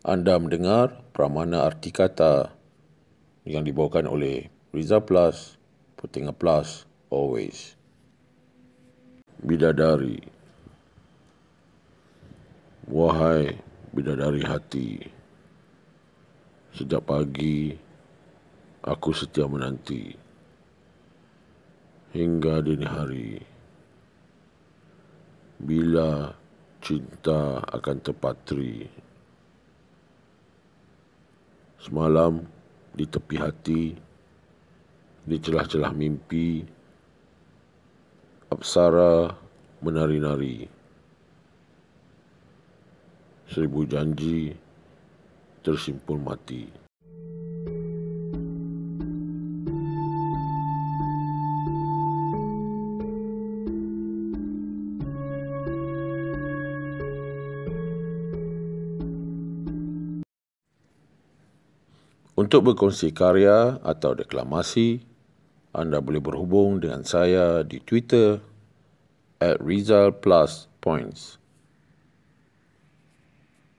Anda mendengar Pramana Arti Kata yang dibawakan oleh Riza Plus, Putinga Plus, Always. Bidadari Wahai bidadari hati Sejak pagi aku setia menanti Hingga dini hari Bila cinta akan terpatri Semalam di tepi hati Di celah-celah mimpi Apsara menari-nari. Seribu janji tersimpul mati Untuk berkongsi karya atau deklamasi, anda boleh berhubung dengan saya di Twitter at Rizal Plus Points.